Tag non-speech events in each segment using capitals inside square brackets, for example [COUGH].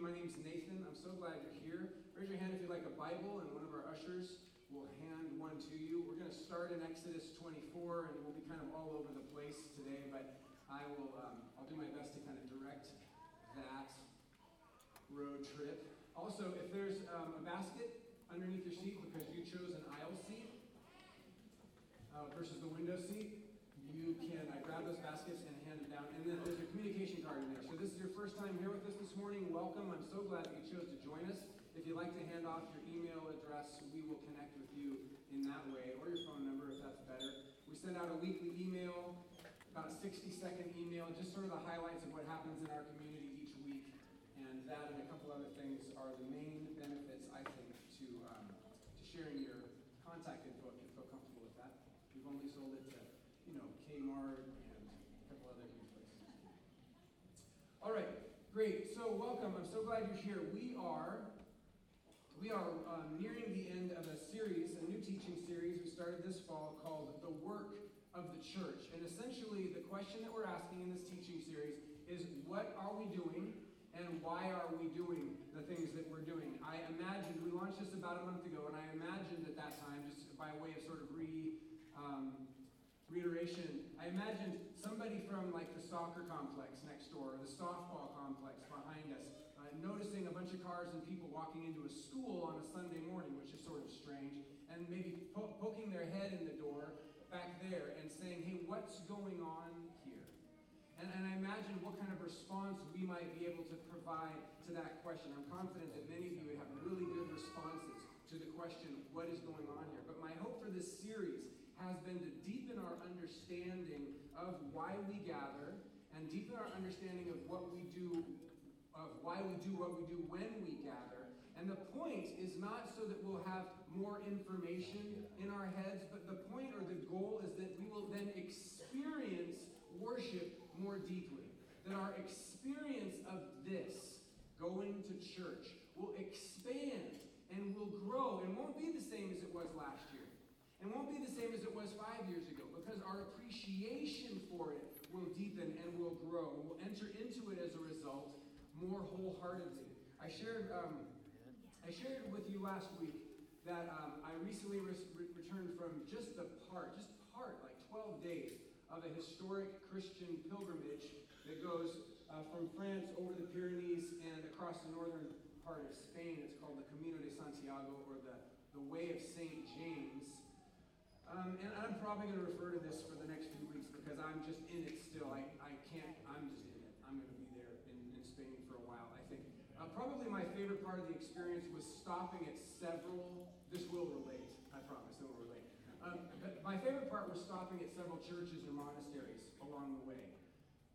My name is Nathan. I'm so glad you're here. Raise your hand if you'd like a Bible, and one of our ushers will hand one to you. We're going to start in Exodus 24, and we'll be kind of all over the place today, but I will um, I'll do my best to kind of direct that road trip. Also, if there's um, a basket underneath your seat because you chose an aisle seat uh, versus the window seat, you can uh, grab those baskets and down. And then there's a communication card in there. So this is your first time here with us this morning. Welcome. I'm so glad that you chose to join us. If you'd like to hand off your email address, we will connect with you in that way, or your phone number if that's better. We send out a weekly email, about a 60 second email, just sort of the highlights of what happens in our community each week. And that and a couple other things are the main benefits, I think, to, um, to sharing your contact info if you feel comfortable with that. We've only sold it to you know, Kmart and a couple other new places. All right, great. So welcome. I'm so glad you're here. We are we are um, nearing the end of a series, a new teaching series we started this fall called The Work of the Church. And essentially, the question that we're asking in this teaching series is what are we doing and why are we doing the things that we're doing? I imagined, we launched this about a month ago, and I imagined at that time, just by way of sort of re. Um, reiteration, I imagined somebody from like the soccer complex next door, or the softball complex behind us, uh, noticing a bunch of cars and people walking into a school on a Sunday morning, which is sort of strange, and maybe po- poking their head in the door back there and saying, hey, what's going on here? And, and I imagine what kind of response we might be able to provide to that question. I'm confident that many of you would have really good responses to the question, what is going on here? But my hope for this series has been to deepen our understanding of why we gather and deepen our understanding of what we do, of why we do what we do when we gather. And the point is not so that we'll have more information in our heads, but the point or the goal is that we will then experience worship more deeply. That our experience of this, going to church, will expand and will grow and won't be the same as it was last year and won't be the same as it was five years ago because our appreciation for it will deepen and will grow. We'll enter into it as a result more wholeheartedly. I shared, um, I shared with you last week that um, I recently re- returned from just the part, just part, like 12 days of a historic Christian pilgrimage that goes uh, from France over the Pyrenees and across the northern part of Spain. It's called the Camino de Santiago or the, the Way of St. James. Um, and I'm probably going to refer to this for the next few weeks because I'm just in it still. I, I can't, I'm just in it. I'm going to be there in, in Spain for a while, I think. Uh, probably my favorite part of the experience was stopping at several, this will relate, I promise, it will relate. Um, my favorite part was stopping at several churches or monasteries along the way.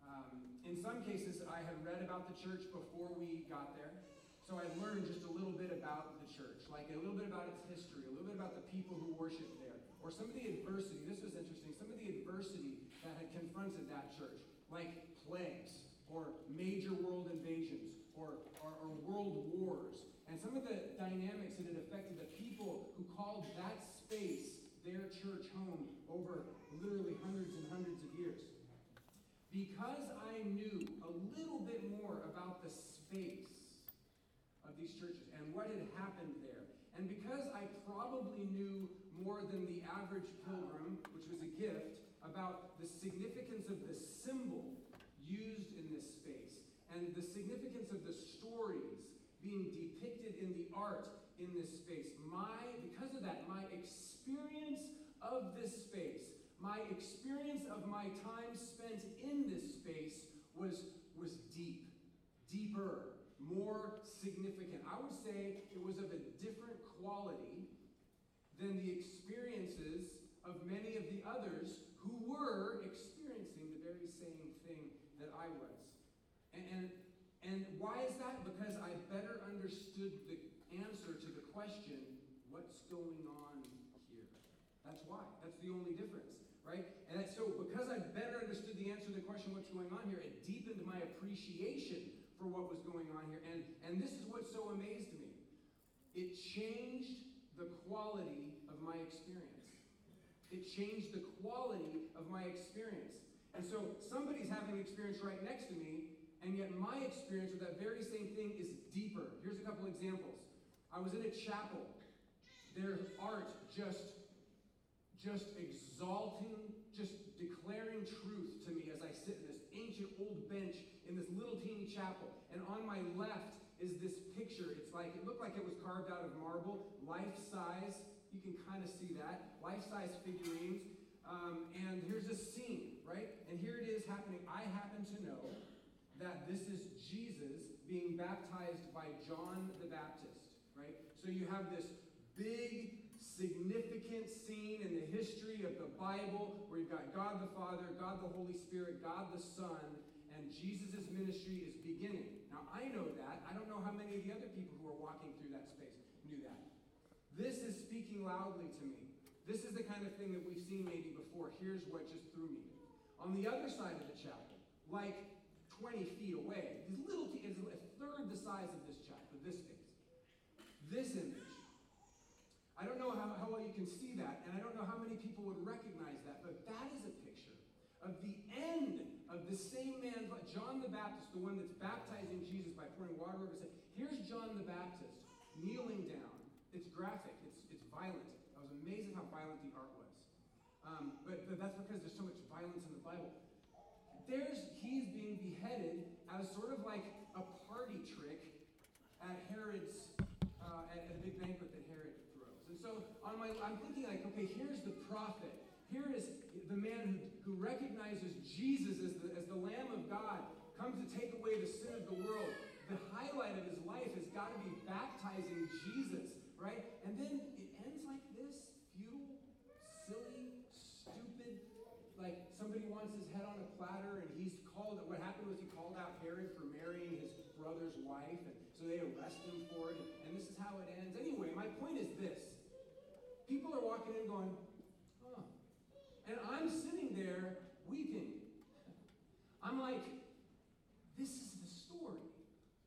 Um, in some cases, I had read about the church before we got there. So I learned just a little bit about the church, like a little bit about its history, a little bit about the people who worship there, or some of the adversity. This was interesting. Some of the adversity that had confronted that church, like plagues, or major world invasions, or, or, or world wars, and some of the dynamics that had affected the people who called that space their church home over literally hundreds and hundreds of years. Because I knew a little bit more about the space of these churches and what had happened there. And because I probably knew more than the average pilgrim, which was a gift, about the significance of the symbol used in this space and the significance of the stories being depicted in the art in this space, my because of that, my experience of this space, my experience of my time spent in this space was was deep, deeper more significant. I would say it was of a different quality than the experiences of many of the others who were experiencing the very same thing that I was. And, and, And why is that? Because I better understood the answer to the question, what's going on here? That's why. That's the only difference, right? And so because I better understood the answer to the question, what's going on here, it deepened my appreciation for what was going on here. And, and this is what so amazed me. It changed the quality of my experience. It changed the quality of my experience. And so somebody's having an experience right next to me, and yet my experience with that very same thing is deeper. Here's a couple examples. I was in a chapel. Their art just just exalting, just declaring truth to me as I sit in this ancient old bench in this little teeny chapel. And on my left is this picture. It's like, it looked like it was carved out of marble, life size. You can kind of see that. Life size figurines. Um, and here's a scene, right? And here it is happening. I happen to know that this is Jesus being baptized by John the Baptist, right? So you have this big, significant scene in the history of the Bible where you've got God the Father, God the Holy Spirit, God the Son, and Jesus' ministry is beginning. Now, I know that. I don't know how many of the other people who are walking through that space knew that. This is speaking loudly to me. This is the kind of thing that we've seen maybe before. Here's what just threw me. On the other side of the chapel, like 20 feet away. This little t- is a third the size of this chapel, this space. This image. I don't know how, how well you can see that, and I don't know how many people would recognize that, but that is a picture of the end of the same man, John the Baptist, the one that's baptizing Jesus by pouring water over his head. Here's John the Baptist kneeling down. It's graphic, it's, it's violent. I was amazed at how violent the art was. Um, but, but that's because there's so much violence in the Bible there's he's being beheaded as sort of like a party trick at Herod's uh, at, at a big banquet that Herod throws. And so on my I'm thinking like, okay, here's the prophet. Here is the man who, who recognizes Jesus as the, as the Lamb of God, comes to take away the sin of the world. The highlight of his life has got to be baptizing Jesus, right? And then it ends like this futile, silly, stupid, like somebody wants his head on a platter and he's called what happened was he called out herod for marrying his brother's wife and so they arrest him for it and this is how it ends anyway my point is this people are walking in going oh and i'm sitting there weeping i'm like this is the story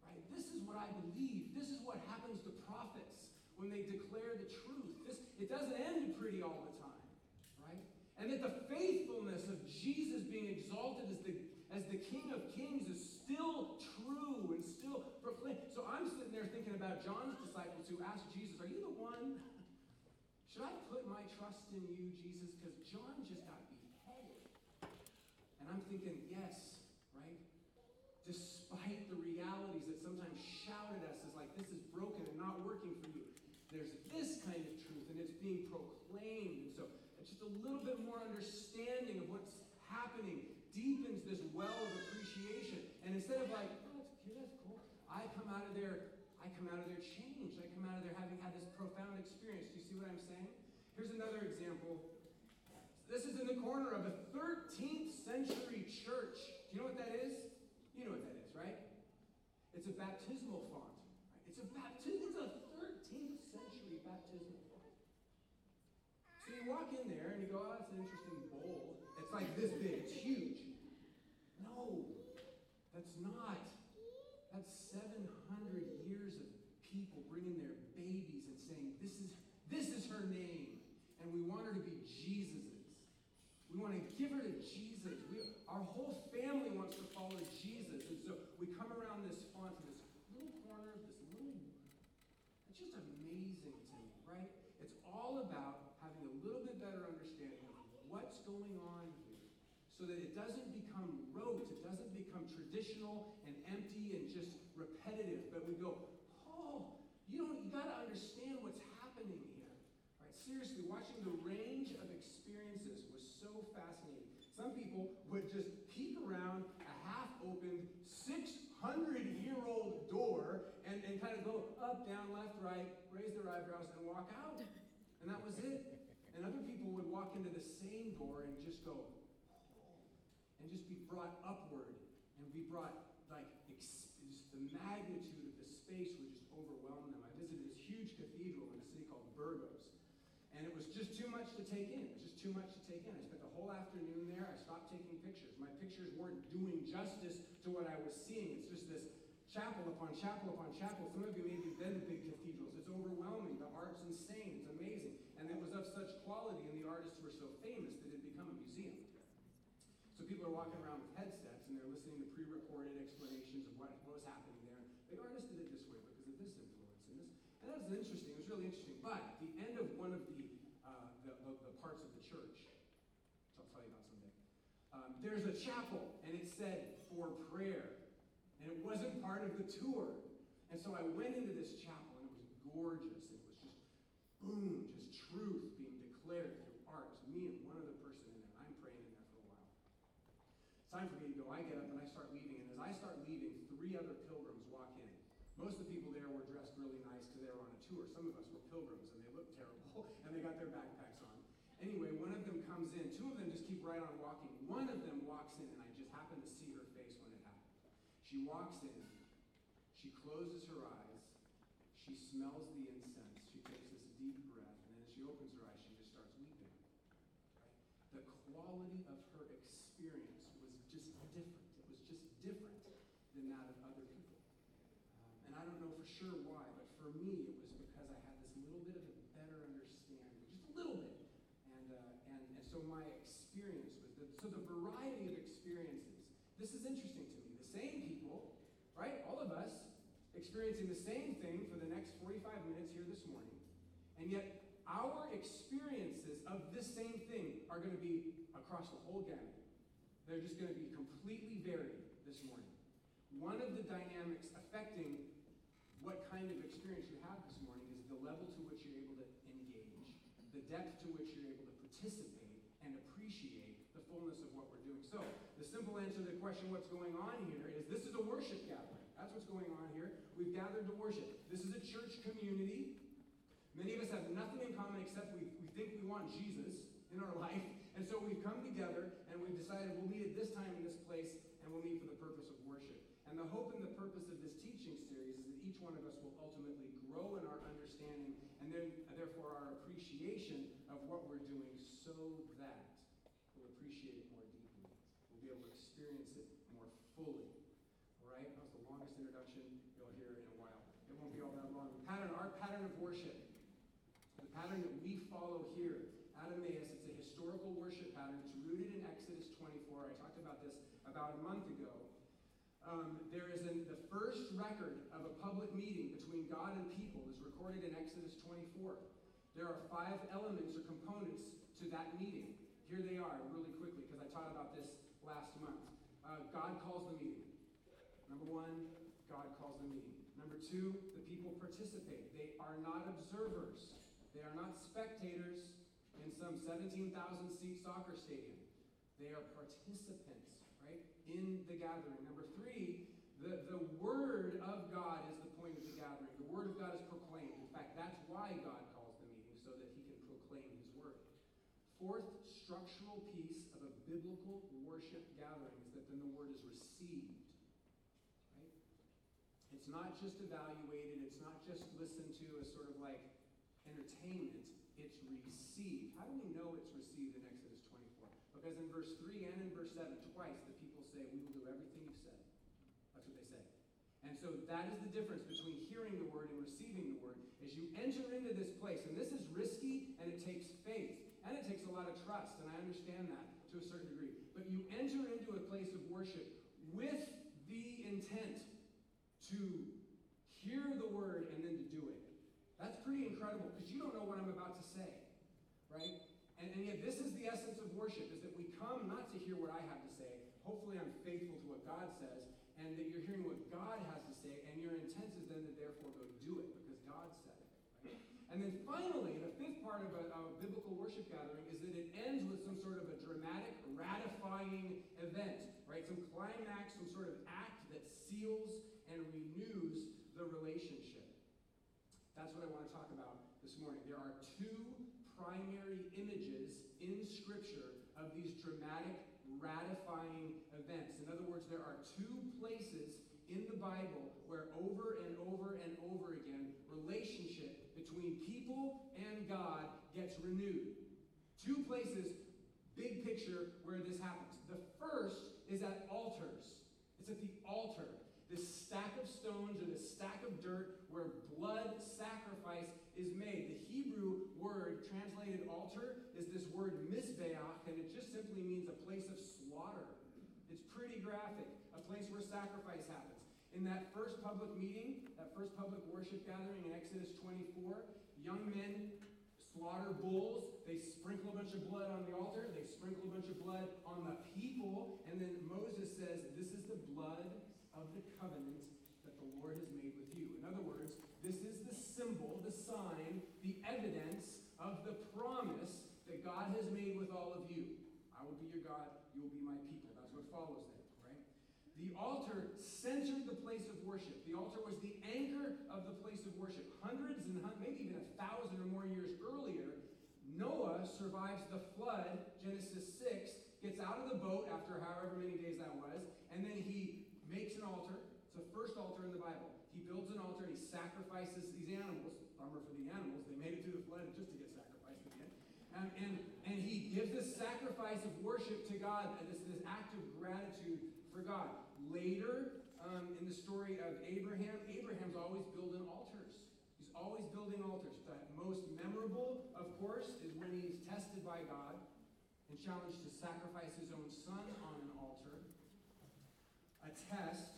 right this is what i believe this is what happens to prophets when they declare the truth this it doesn't end pretty all the time right and that the faithfulness of Jesus being exalted as the, as the King of Kings is still true and still proclaimed. So I'm sitting there thinking about John's disciples who asked Jesus, Are you the one? Should I put my trust in you, Jesus? Because John just got beheaded. And I'm thinking, yes, right? Despite the realities that sometimes shout at us as like, this is broken and not working for you, there's this kind of truth, and it's being proclaimed. And so just a little bit more understanding of what's happening deepens this well of appreciation. And instead of like, oh, that's cute, that's cool, I come out of there, I come out of there changed. I come out of there having had this profound experience. Do you see what I'm saying? Here's another example. This is in the corner of a 13th century church. Do you know what that is? You know what that is, right? It's a baptismal font. Right? It's a baptism. It's a 13th century baptismal font. so you walk in there and you go, oh, that's an interesting bowl. It's like this big, it's huge. No, that's not. That's 700 years of people bringing their babies and saying, this is, this is her name. And we want her to be Jesus's. We want to give her to Jesus. We, our whole family wants to follow Jesus. And so we come around this font this little corner, this little. It's just amazing to me, right? It's all about having a little bit better understanding of what's going on here so that it doesn't become rote, it doesn't become traditional and empty and just repetitive, but we go, oh, you don't you gotta understand what's happening here. Right? Seriously, watching the range of experiences was so fascinating. Some people would just peek around a half-opened 600-year-old door and, and kind of go up, down, left, right, raise their eyebrows, and walk out. And that was it. And other people would walk into the same door and just go, and just be brought upward and be brought like the magnitude of the space would just overwhelm them. I visited this huge cathedral in a city called Burgos. And it was just too much to take in. It was just too much to take in. I whole afternoon there. I stopped taking pictures. My pictures weren't doing justice to what I was seeing. It's just this chapel upon chapel upon chapel. Some of you maybe been to big cathedrals. It's overwhelming. The art's insane. It's amazing. And it was of such quality, and the artists were so famous that it had become a museum. So people are walking around with headsets, and they're listening to pre-recorded explanations of what, what was happening there. The artist did it this way because of this influence and this. And that was interesting. It was really interesting. But at the end of one of the, uh, the, the, the, parts of the church, which I'll tell you about someday, um, there's a chapel, and it said for prayer. And it wasn't part of the tour. And so I went into this chapel and it was gorgeous. It was just boom, just truth being declared through art. me and one other person in there. I'm praying in there for a while. It's time for me to go. I get up and I start leaving. And as I start leaving, three other pilgrims walk in. Most of the people there were dressed really nice because they were on a tour. Some of us were pilgrims and they looked terrible and they got their backpacks on. Anyway, one of them comes in. Two of them just keep right on walking. One of them walks in and I just happen to see her face when it happened. She walks in, she closes her eyes, she smells the incense, she takes this deep breath, and then as she opens her eyes, she just starts weeping. Right? The quality of her experience was just different. It was just different than that of other people. Um, and I don't know for sure why, but for me, it was because I had this little bit of a better understanding, just a little bit. And, uh, and, and so my experience was that, so the variety of experiences, this is interesting to me The same people, right? All of us experiencing the same thing for the next 45 minutes here this morning. And yet, our experiences of this same thing are going to be across the whole gamut. They're just going to be completely varied this morning. One of the dynamics affecting what kind of experience you have this morning is the level to which you're able to engage, the depth to which you're able to participate fullness of what we're doing. So, the simple answer to the question, what's going on here, is this is a worship gathering. That's what's going on here. We've gathered to worship. This is a church community. Many of us have nothing in common except we, we think we want Jesus in our [LAUGHS] life. And so we've come together and we've decided we'll meet at this time in this place and we'll meet for the purpose of worship. And the hope and the purpose of this teaching series is that each one of us will ultimately grow in our understanding and then therefore our appreciation of what we're doing so that we'll appreciate it more be able to experience it more fully. All right? That was the longest introduction you'll hear in a while. It won't be all that long. Pattern, our pattern of worship, the pattern that we follow here at Emmaus, it's a historical worship pattern. It's rooted in Exodus 24. I talked about this about a month ago. Um, there is an, the first record of a public meeting between God and people is recorded in Exodus 24. There are five elements or components to that meeting. Here they are, really quickly, because I taught about this last month. Uh, God calls the meeting. Number one, God calls the meeting. Number two, the people participate. They are not observers, they are not spectators in some 17,000 seat soccer stadium. They are participants, right, in the gathering. Number three, the, the Word of God is the point of the gathering. The Word of God is proclaimed. In fact, that's why God calls the meeting, so that He can proclaim His Word. Fourth structural piece of a biblical worship gathering is that then the word is received. Right? It's not just evaluated, it's not just listened to as sort of like entertainment, it's received. How do we know it's received in Exodus 24? Because in verse 3 and in verse 7, twice the people say, We will do everything you've said. That's what they say. And so that is the difference between hearing the word and receiving the word. As you enter into this place, and this is risky and it takes faith. And it takes a lot of trust, and I understand that to a certain degree. But you enter into a place of worship with the intent to hear the word and then to do it. That's pretty incredible because you don't know what I'm about to say, right? And, and yet, this is the essence of worship: is that we come not to hear what I have to say. Hopefully, I'm faithful to what God says, and that you're hearing what God has to say, and your intent is then to therefore go do it because God said it. And then finally, the fifth part of a, a, biblical worship gathering is that it ends with some sort of a dramatic, ratifying event, right? Some climax, some sort of act that seals and renews the relationship. That's what I want to talk about this morning. There are two primary images in Scripture of these dramatic, ratifying events. In other words, there are two places in the Bible where over and over and over again, relationship between people and God gets renewed. Two places, big picture, where this happens. The first is at altars. It's at the altar this stack of stones or this stack of dirt where blood sacrifice is made. The Hebrew word translated altar is this word mizbeach, and it just simply means a place of slaughter. It's pretty graphic, a place where sacrifice happens. In that first public meeting, that first public worship gathering in Exodus 24, young men slaughter bulls. They sprinkle a bunch of blood on the altar. They sprinkle a bunch of blood on the people. And then Moses says, This is the blood of the covenant that the Lord has made with you. In other words, this is the symbol, the sign, the evidence of the promise that God has made with all of you. I will be your God, you will be my people. That's what follows there, right? The altar centered the place of worship. The altar was the anchor of the place of worship. Hundreds and maybe even a thousand or more years earlier, Noah survives the flood, Genesis 6, gets out of the boat after however many days that was, and then he makes an altar. It's the first altar in the Bible. Builds an altar and he sacrifices these animals. Bummer for the animals. They made it through the flood just to get sacrificed again. And, and, and he gives this sacrifice of worship to God, this, this act of gratitude for God. Later, um, in the story of Abraham, Abraham's always building altars. He's always building altars. The most memorable, of course, is when he's tested by God and challenged to sacrifice his own son on an altar a test,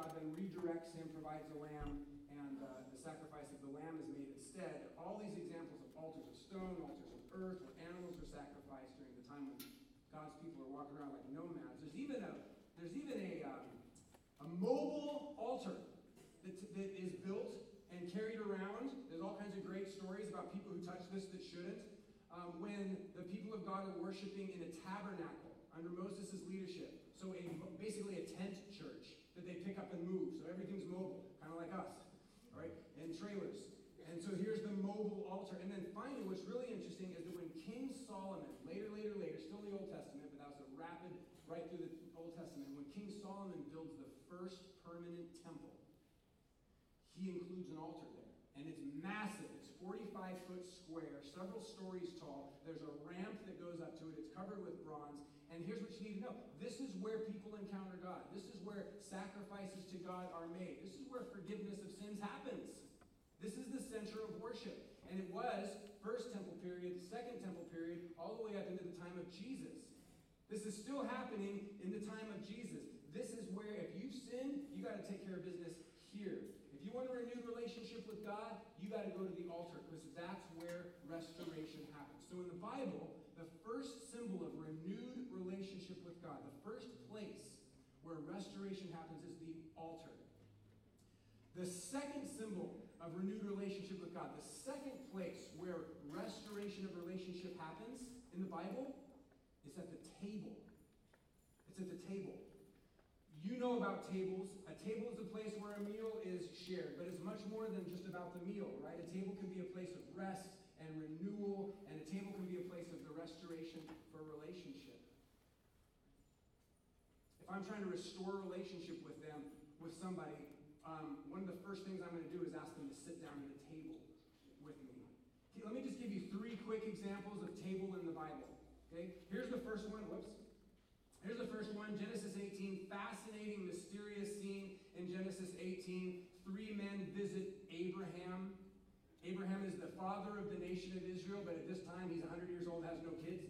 God then redirects him, provides a lamb, and uh, the sacrifice of the lamb is made instead. All these examples of altars of stone, altars of earth, where animals are sacrificed during the time when God's people are walking around like nomads. There's even a there's even a um, a mobile altar that, that is built and carried around. There's all kinds of great stories about people who touch this that shouldn't. Um, when the people of God are worshiping in a tabernacle under Moses' leadership, so a, basically a tent church that they pick up and move. So everything's mobile, kind of like us, right? And trailers. And so here's the mobile altar. And then finally, what's really interesting is that when King Solomon, later, later, later, still in the Old Testament, but that was a rapid right through the Old Testament, when King Solomon builds the first permanent temple, he includes an altar there. And it's massive. It's 45 foot square, several stories tall. There's a ramp that goes up to it. It's covered with bronze. And here's what you need to know this is where people encounter God. This is where sacrifices to God are made. This is where forgiveness of sins happens. This is the center of worship. And it was first temple period, second temple period, all the way up into the time of Jesus. This is still happening in the time of Jesus. This is where, if you've sinned, you got to take care of business here. If you want a renewed relationship with God, you got to go to the altar because that's where restoration happens. So in the Bible, the first symbol of renewed relationship with God, the first place where restoration happens is the altar. The second symbol of renewed relationship with God, the second place where restoration of relationship happens in the Bible is at the table. It's at the table. You know about tables. A table is a place where a meal is shared, but it's much more than just about the meal, right? A table can be a place of rest and renewal, and a table can be a place of the restoration for relationship. I'm trying to restore a relationship with them, with somebody, um, one of the first things I'm going to do is ask them to sit down at a table with me. Okay, let me just give you three quick examples of table in the Bible. Okay, here's the first one. Whoops. Here's the first one Genesis 18. Fascinating, mysterious scene in Genesis 18. Three men visit Abraham. Abraham is the father of the nation of Israel, but at this time he's 100 years old, has no kids.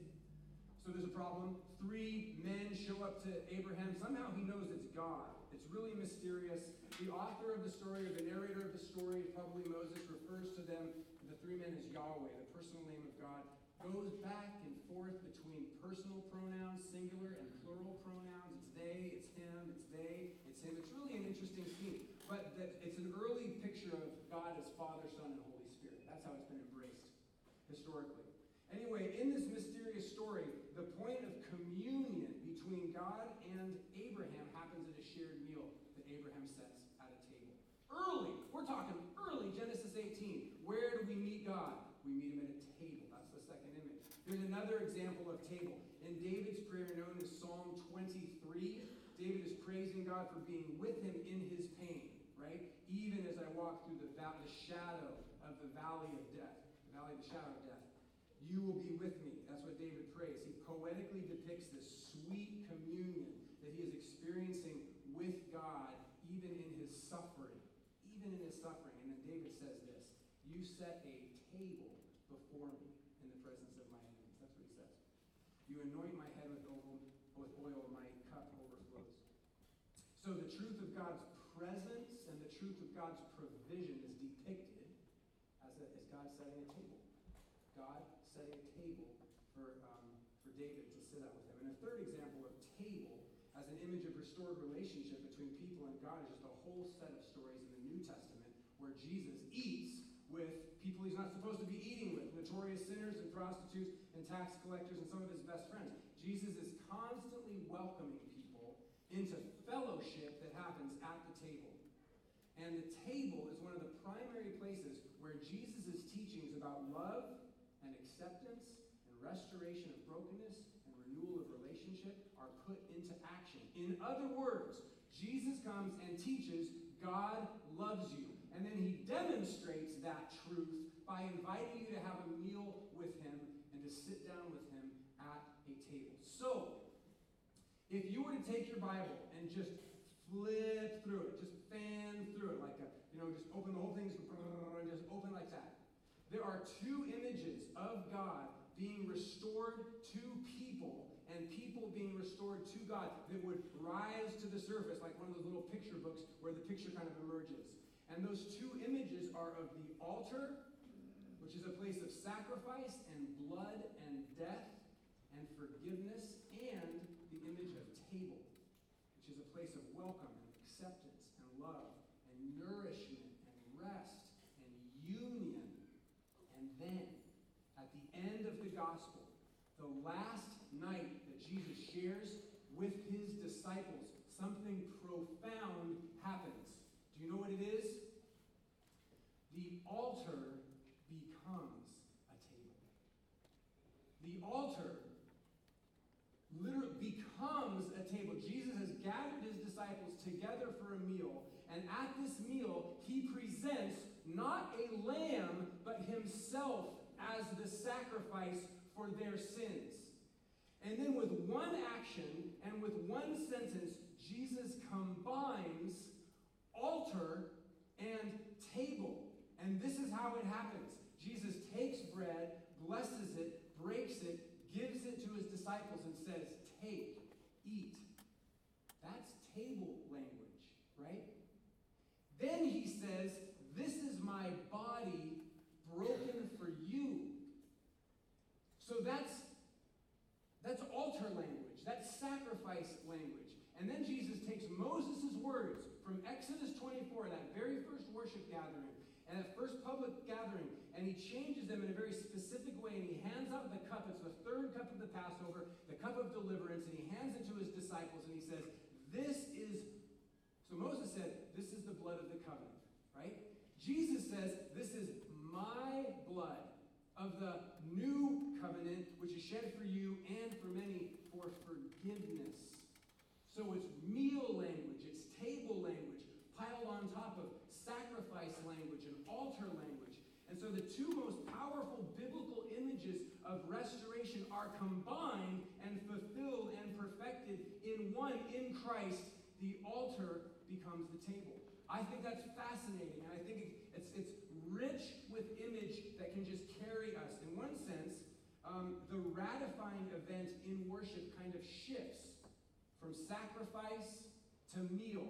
So there's a problem. Three men show up to Abraham. Somehow he knows it's God. It's really mysterious. The author of the story, or the narrator of the story, probably Moses, refers to them, the three men, as Yahweh, the personal name of God goes back and forth between personal pronouns, singular, and plural pronouns. It's they, it's him, it's they, it's him. It's really an interesting scene. But it's an early picture of God as Father, Son, and Holy Spirit. That's how it's been embraced historically. Anyway, in this mysterious story, the point of communion between God and Abraham happens at a shared meal that Abraham sets at a table. Early, we're talking early, Genesis 18. Where do we meet God? We meet him at a table. That's the second image. Here's another example of table. In David's prayer, known as Psalm 23, David is praising God for being with him in his pain, right? Even as I walk through the, the shadow of the valley of death, the valley of the shadow of death, you will be with me. That's what David prays. He poetically depicts this sweet communion that he is experiencing with God, even in his suffering. Even in his suffering. And then David says this You set a table before me in the presence of my enemies. That's what he says. You anoint my head with oil, with oil my cup overflows. So the truth of God's presence and the truth of God's provision is depicted as, a, as God setting a table. God setting a table for, um, for David to sit at with him. And a third example of table as an image of restored relationship between people and God is just a whole set of stories in the New Testament where Jesus eats with people he's not supposed to be eating with notorious sinners and prostitutes and tax collectors and some of his best friends. Jesus is constantly welcoming people into fellowship that happens at the table. And the table is one of the primary places where Jesus' teachings about love and acceptance and restoration of brokenness and renewal of relationship are put into action. In other words, Jesus comes and teaches God loves you. And then he demonstrates that truth by inviting you to have a meal with him and to sit down with him at a table. So, if you were to take your Bible and just flip through it, just fan through it like a, you know, just open the whole thing, just [LAUGHS] open like that. There are two images of God being restored to people and people being restored to God that would rise to the surface like one of those little picture books where the picture kind of emerges. And those two images are of the altar, which is a place of sacrifice and blood and death and forgiveness, and the image of table, which is a place of welcome and acceptance and love and nourishment and rest and union. And then, at the end of the gospel, the last night that Jesus shares with his disciples, something profound happens. Do you know what it is? The altar becomes a table. The altar literally becomes a table. Jesus has gathered his disciples together for a meal, and at this meal, he presents not a lamb, but himself as the sacrifice for their sins. And then, with one action and with one sentence, Jesus combines altar and table. And this is how it happens Jesus takes bread, blesses it, breaks it, gives it to his disciples, and says, Take, eat. That's table language, right? Then he says, This is my body broken for you. So that's that's altar language, that's sacrifice language. And then Jesus takes Moses' words from Exodus 24, that very first worship gathering, and that first public gathering, and he changes them in a very specific way, and he hands out the cup. It's the third cup of the Passover, the cup of deliverance, and he hands it to his disciples, and he says, This is. So Moses said, This is the blood of the covenant, right? Jesus says, This is my blood of the new covenant, which is shed for you and for many for forgiveness. So it's meal language, it's table language, piled on top of sacrifice language and altar language. And so the two most powerful biblical images of restoration are combined and fulfilled and perfected in one, in Christ. The altar becomes the table. I think that's fascinating, and I think it's, it's rich with image that can just carry us. In one sense, um, the ratifying event in worship kind of shifts from sacrifice to meal.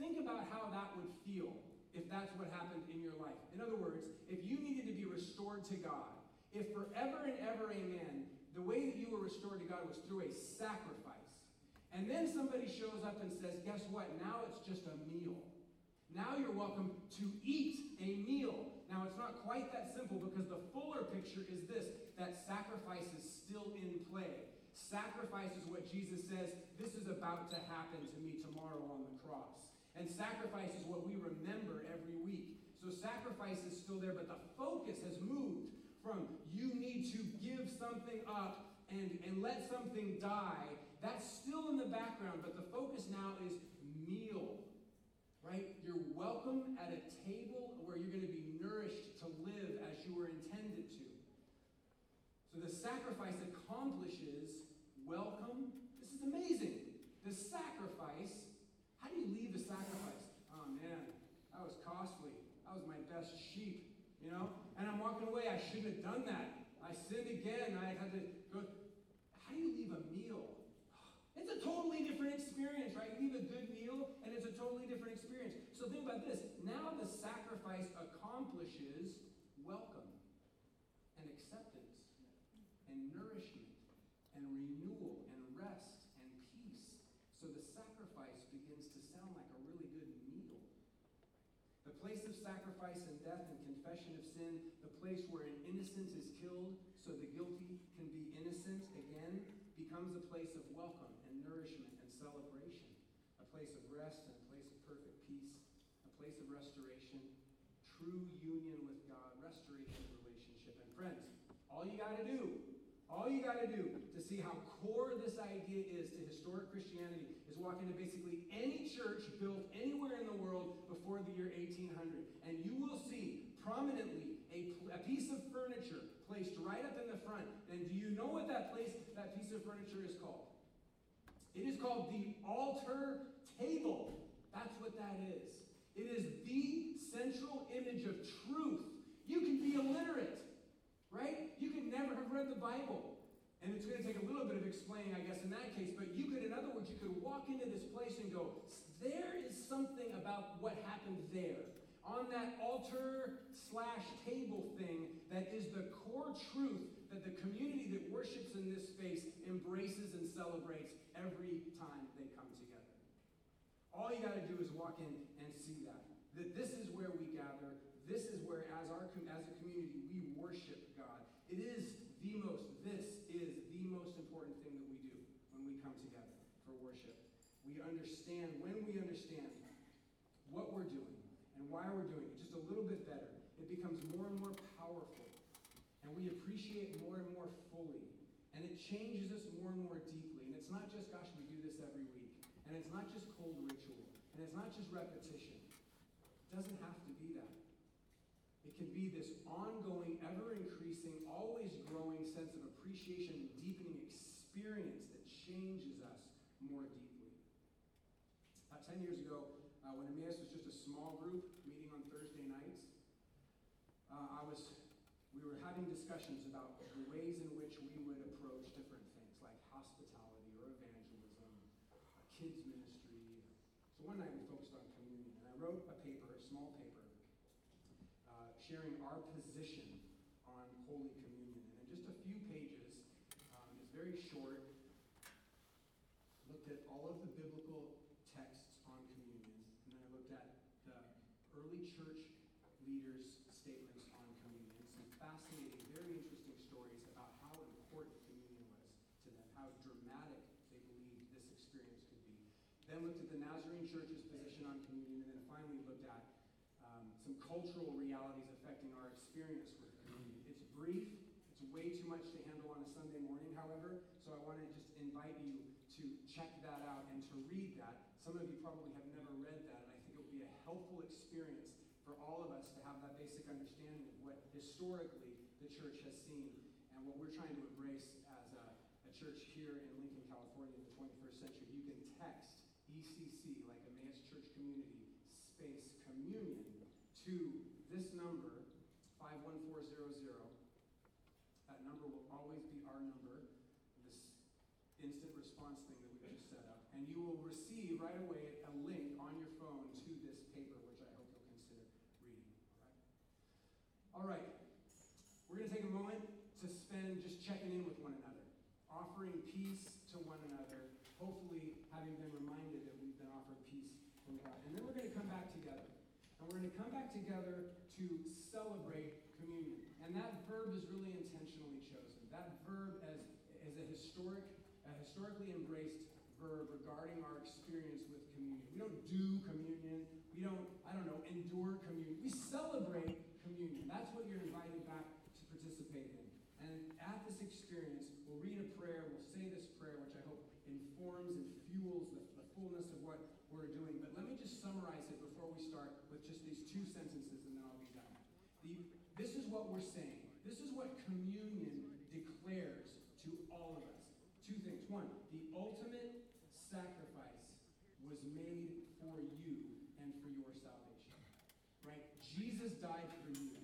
Think about how that would feel if that's what happened in your life. In other words, if you needed to be restored to God, if forever and ever, amen, the way that you were restored to God was through a sacrifice. And then somebody shows up and says, Guess what? Now it's just a meal. Now you're welcome to eat a meal. Now it's not quite that simple because the fuller picture is this that sacrifice is still in play. Sacrifice is what Jesus says, this is about to happen to me tomorrow on the cross. And sacrifice is what we remember every week. So sacrifice is still there, but the focus has moved from you need to give something up and, and let something die That's still in the background, but the focus now is meal. Right? You're welcome at a table where you're going to be nourished to live as you were intended to. So the sacrifice accomplishes welcome. This is amazing. The sacrifice, how do you leave the sacrifice? Oh man, that was costly. That was my best sheep, you know? And I'm walking away. I shouldn't have done that. I sinned again. I had to go. How do you leave a meal? It's a totally different experience, right? You leave a good meal, and it's a totally different experience. So think about this. Now the sacrifice accomplishes welcome and acceptance and nourishment and renewal and rest and peace. So the sacrifice begins to sound like a really good meal. The place of sacrifice and death and confession of sin, the place where an innocent is killed so the guilty can be innocent again, becomes a place of welcome and nourishment and celebration, a place of rest and a place of perfect peace, a place of restoration, true union with God, restoration of relationship. And friends, all you got to do all you got to do to see how core this idea is to historic Christianity is walk into basically any church built anywhere in the world before the year 1800, and you will see prominently a, a piece of furniture placed right up in the front. And do you know what that place, that piece of furniture is called? It is called the altar table. That's what that is. It is the central image of truth. You can be illiterate right? You could never have read the Bible. And it's going to take a little bit of explaining, I guess, in that case. But you could, in other words, you could walk into this place and go, there is something about what happened there. On that altar slash table thing that is the core truth that the community that worships in this space embraces and celebrates every time they come together. All you got to do is walk in and see that. That this is where we gather. This is where, as, our, as a community, we worship God. it is the most, this is the most important thing that we do when we come together for worship. We understand, when we understand what we're doing and why we're doing it just a little bit better, it becomes more and more powerful. And we appreciate more and more fully. And it changes us more and more deeply. And it's not just, gosh, we do this every week. And it's not just cold ritual. And it's not just repetition. It doesn't have to be that. It can be this ongoing, ever increasing, always growing sense of appreciation and deepening experience that changes us more deeply. About 10 years ago, uh, when Emmaus was just a small group meeting on Thursday nights, uh, I was, we were having discussions about the ways in which we would approach different things like hospitality or evangelism, kids ministry. So one night we focused on communion, and I wrote a paper, a small paper sharing our position on Holy Communion. And in just a few pages, um, it's very short, looked at all of the biblical texts on communion, and then I looked at the early church leaders' statements on communion. Some fascinating, very interesting stories about how important communion was to them, how dramatic they believed this experience could be. Then looked at the Nazarene Church's position on communion, and then finally looked at um, some cultural realities affecting our experience with communion. It's brief, it's way too much to handle on a Sunday morning, however, so I want to just invite you to check that out and to read that. Some of you probably have never read that, and I think it will be a helpful experience for all of us to have that basic understanding of what historically the church has seen and what we're trying to embrace as a, a church here in Lincoln, California in the 21st century. You can text ECC, like Emmaus Church Community, space communion to this number, 51400, that number will always be our number, this instant response thing that we just set up. And you will receive right away a link on your phone to this paper, which I hope you'll consider reading. All right? All right. To just checking in with one another, offering peace to one another, hopefully having been reminded that we've been offered peace from God. And then we're going to come back together. And we're going to come back together to celebrate communion. And that verb is really intentionally chosen. That verb as, as a historic, a historically embraced verb regarding our experience with communion. We don't do communion. We don't, I don't know, endure communion. We celebrate communion. That's what you're invited back to participate in. And at this experience, we'll read a prayer, we'll say this prayer, which I hope informs informs and fuels the, the fullness of what we're doing. But let me just summarize it before we start with just these two sentences and then I'll be done. The, this is what we're saying. This is what communion declares to all of us. Two things. One, the ultimate sacrifice was made for you and for your salvation. Right? Jesus died for you.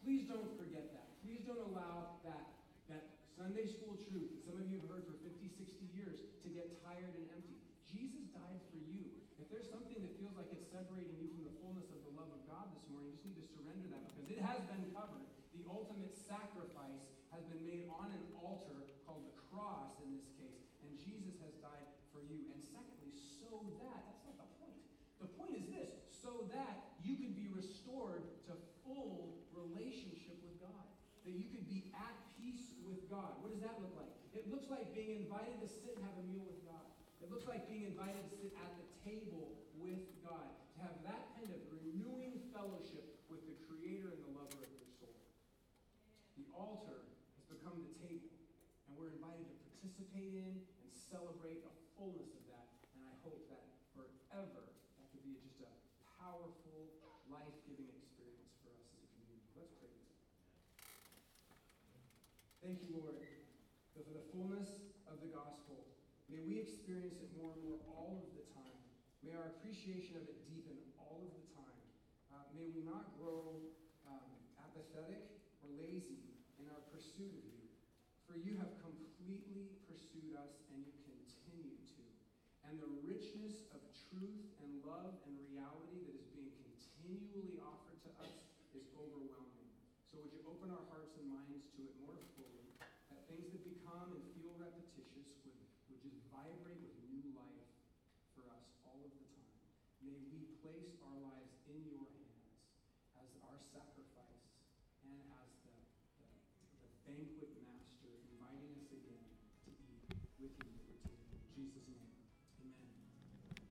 Please don't forget that. Please don't allow that, that Sunday school truth that some of you have heard for 50, 60 years to get tired and empty. Jesus died for you. If there's something that feels like it's separating you from the fullness of the love of God this morning, you just need to surrender that because it has been covered. Ultimate sacrifice has been made on an altar called the cross in this case, and Jesus has died for you. And secondly, so that, that's not the point. The point is this so that you can be restored to full relationship with God. That you could be at peace with God. What does that look like? It looks like being invited to sit and have a meal with God. It looks like being invited to sit at the table with God. To have that kind of renewing fellowship with the Creator and the lover of your soul. The altar has become the table. And we're invited to participate in and celebrate a fullness of that. And I hope that forever that could be just a powerful, life giving experience for us as a community. Let's pray. Thank you, Lord, for the fullness of the gospel. May we experience it more and more all of the time. May our appreciation of it deepen all of the time. Uh, may we not grow um, apathetic or lazy in our pursuit of you. For you have